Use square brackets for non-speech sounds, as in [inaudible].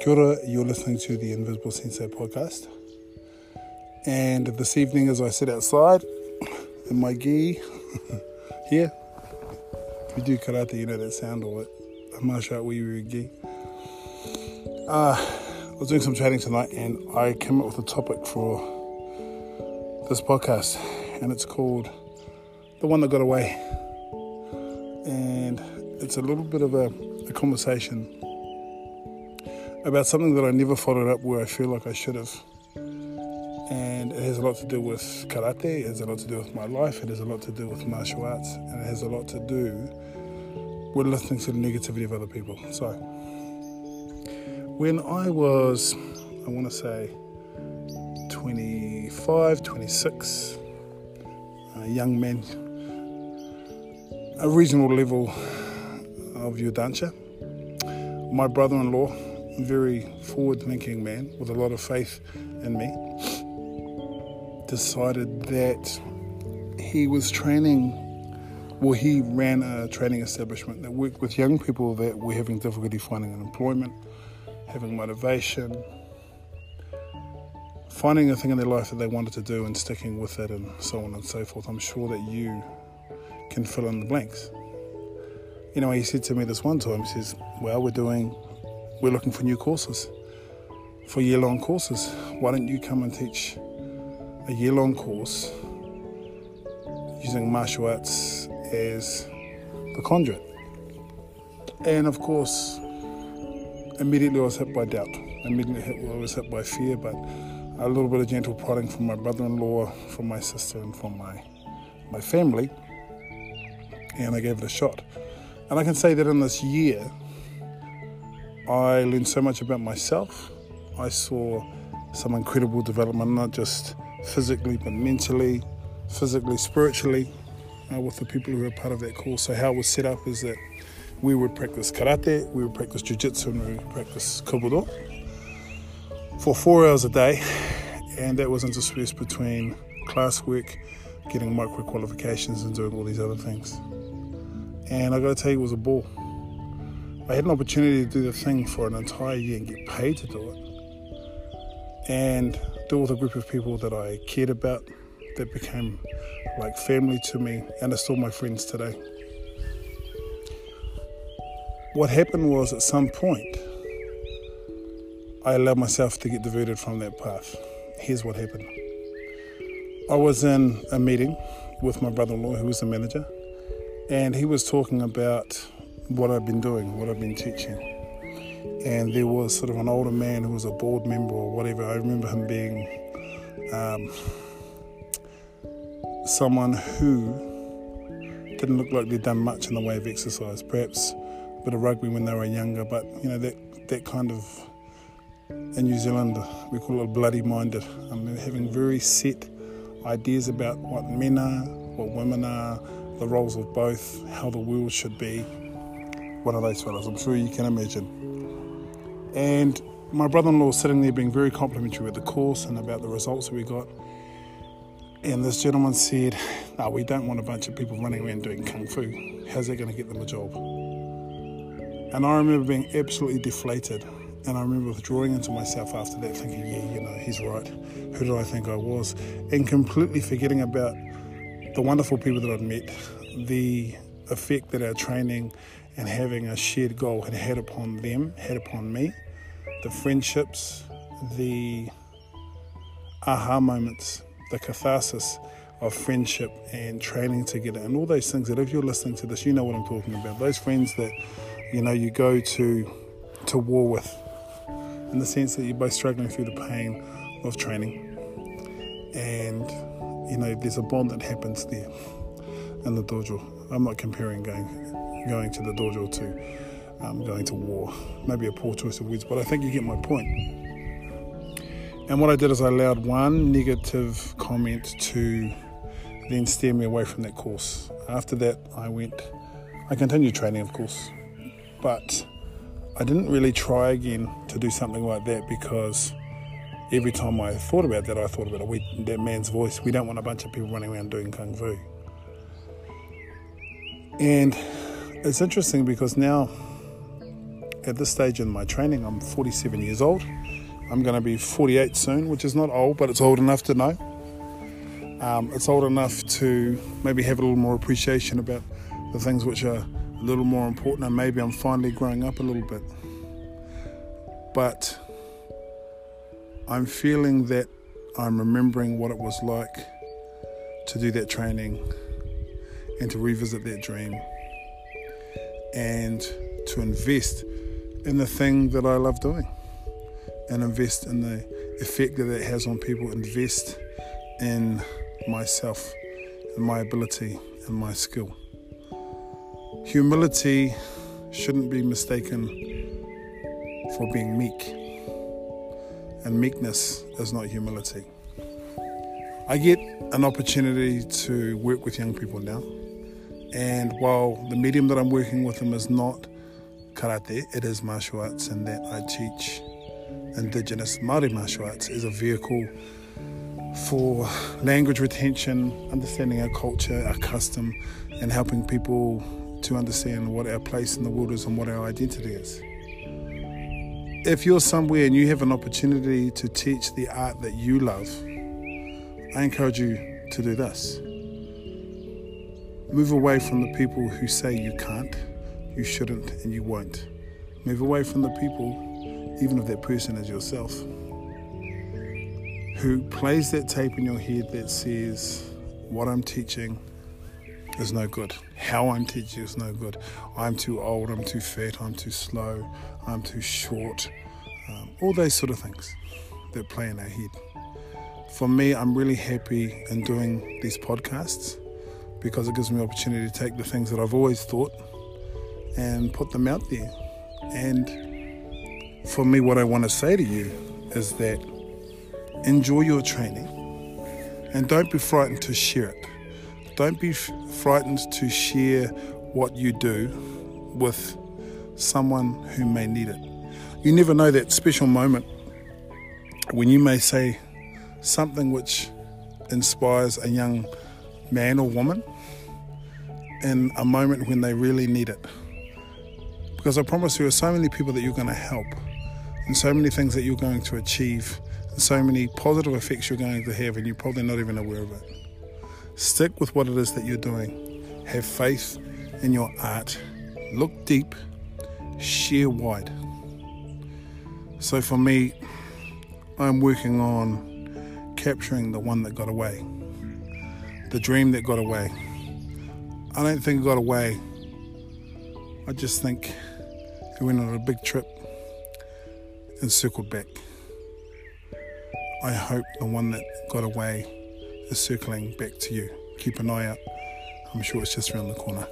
Kia ora, you're listening to the Invisible Sensei podcast. And this evening, as I sit outside in my gi [laughs] here, if you do karate, you know that sound or a martial art a gi. Uh, I was doing some training tonight and I came up with a topic for this podcast, and it's called The One That Got Away. And it's a little bit of a, a conversation about something that I never followed up where I feel like I should have. And it has a lot to do with karate, it has a lot to do with my life, it has a lot to do with martial arts, and it has a lot to do with listening to the negativity of other people. So, when I was, I want to say, 25, 26, a young man, a reasonable level of yudansha, my brother in law very forward thinking man with a lot of faith in me, decided that he was training, well, he ran a training establishment that worked with young people that were having difficulty finding an employment, having motivation, finding a thing in their life that they wanted to do and sticking with it, and so on and so forth. I'm sure that you can fill in the blanks. You know, he said to me this one time, he says, Well, we're doing we're looking for new courses, for year long courses. Why don't you come and teach a year long course using martial arts as the conduit? And of course, immediately I was hit by doubt. Immediately I was hit by fear, but a little bit of gentle prodding from my brother in law, from my sister, and from my, my family. And I gave it a shot. And I can say that in this year, I learned so much about myself. I saw some incredible development, not just physically, but mentally, physically, spiritually, uh, with the people who were part of that course. So, how it was set up is that we would practice karate, we would practice jiu-jitsu, and we would practice kobudo for four hours a day, and that was interspersed between classwork, getting micro qualifications, and doing all these other things. And I got to tell you, it was a ball. I had an opportunity to do the thing for an entire year and get paid to do it. And do it with a group of people that I cared about, that became like family to me, and are still my friends today. What happened was at some point, I allowed myself to get diverted from that path. Here's what happened I was in a meeting with my brother in law, who was the manager, and he was talking about what I've been doing, what I've been teaching. And there was sort of an older man who was a board member or whatever. I remember him being um, someone who didn't look like they'd done much in the way of exercise. Perhaps a bit of rugby when they were younger, but you know that that kind of in New Zealand we call it bloody minded. I mean, having very set ideas about what men are, what women are, the roles of both, how the world should be one of those fellows, I'm sure you can imagine. And my brother in law was sitting there being very complimentary with the course and about the results that we got. And this gentleman said, No, we don't want a bunch of people running around doing kung fu. How's that going to get them a job? And I remember being absolutely deflated. And I remember withdrawing into myself after that, thinking, Yeah, you know, he's right. Who did I think I was? And completely forgetting about the wonderful people that I'd met, the effect that our training and having a shared goal had had upon them, had upon me, the friendships, the aha moments, the catharsis of friendship and training together, and all those things that if you're listening to this, you know what I'm talking about. Those friends that you know you go to to war with, in the sense that you're both struggling through the pain of training, and you know there's a bond that happens there in the dojo. I'm not comparing going going to the dojo to um, going to war. Maybe a poor choice of words, but I think you get my point. And what I did is I allowed one negative comment to then steer me away from that course. After that, I went, I continued training, of course, but I didn't really try again to do something like that because every time I thought about that, I thought about it, that man's voice. We don't want a bunch of people running around doing kung fu. And it's interesting because now at this stage in my training, I'm 47 years old. I'm going to be 48 soon, which is not old, but it's old enough to know. Um, it's old enough to maybe have a little more appreciation about the things which are a little more important, and maybe I'm finally growing up a little bit. But I'm feeling that I'm remembering what it was like to do that training and to revisit that dream and to invest in the thing that I love doing and invest in the effect that it has on people, invest in myself and my ability and my skill. Humility shouldn't be mistaken for being meek, and meekness is not humility. I get an opportunity to work with young people now, and while the medium that I'm working with them is not karate, it is martial arts, and that I teach Indigenous Māori martial arts as a vehicle for language retention, understanding our culture, our custom, and helping people to understand what our place in the world is and what our identity is. If you're somewhere and you have an opportunity to teach the art that you love, I encourage you to do this. Move away from the people who say you can't, you shouldn't, and you won't. Move away from the people, even if that person is yourself who plays that tape in your head that says, What I'm teaching is no good. How I'm teaching is no good. I'm too old, I'm too fat, I'm too slow, I'm too short. Um, all those sort of things that play in our head. For me, I'm really happy in doing these podcasts because it gives me opportunity to take the things that I've always thought and put them out there. And for me, what I want to say to you is that enjoy your training and don't be frightened to share it. Don't be f- frightened to share what you do with someone who may need it. You never know that special moment when you may say something which inspires a young man or woman in a moment when they really need it. Because I promise you, there are so many people that you're going to help and so many things that you're going to achieve and so many positive effects you're going to have, and you're probably not even aware of it. Stick with what it is that you're doing. Have faith in your art. Look deep, share wide. So for me, I'm working on capturing the one that got away, the dream that got away. I don't think it got away. I just think it went on a big trip and circled back. I hope the one that got away is circling back to you. Keep an eye out. I'm sure it's just around the corner.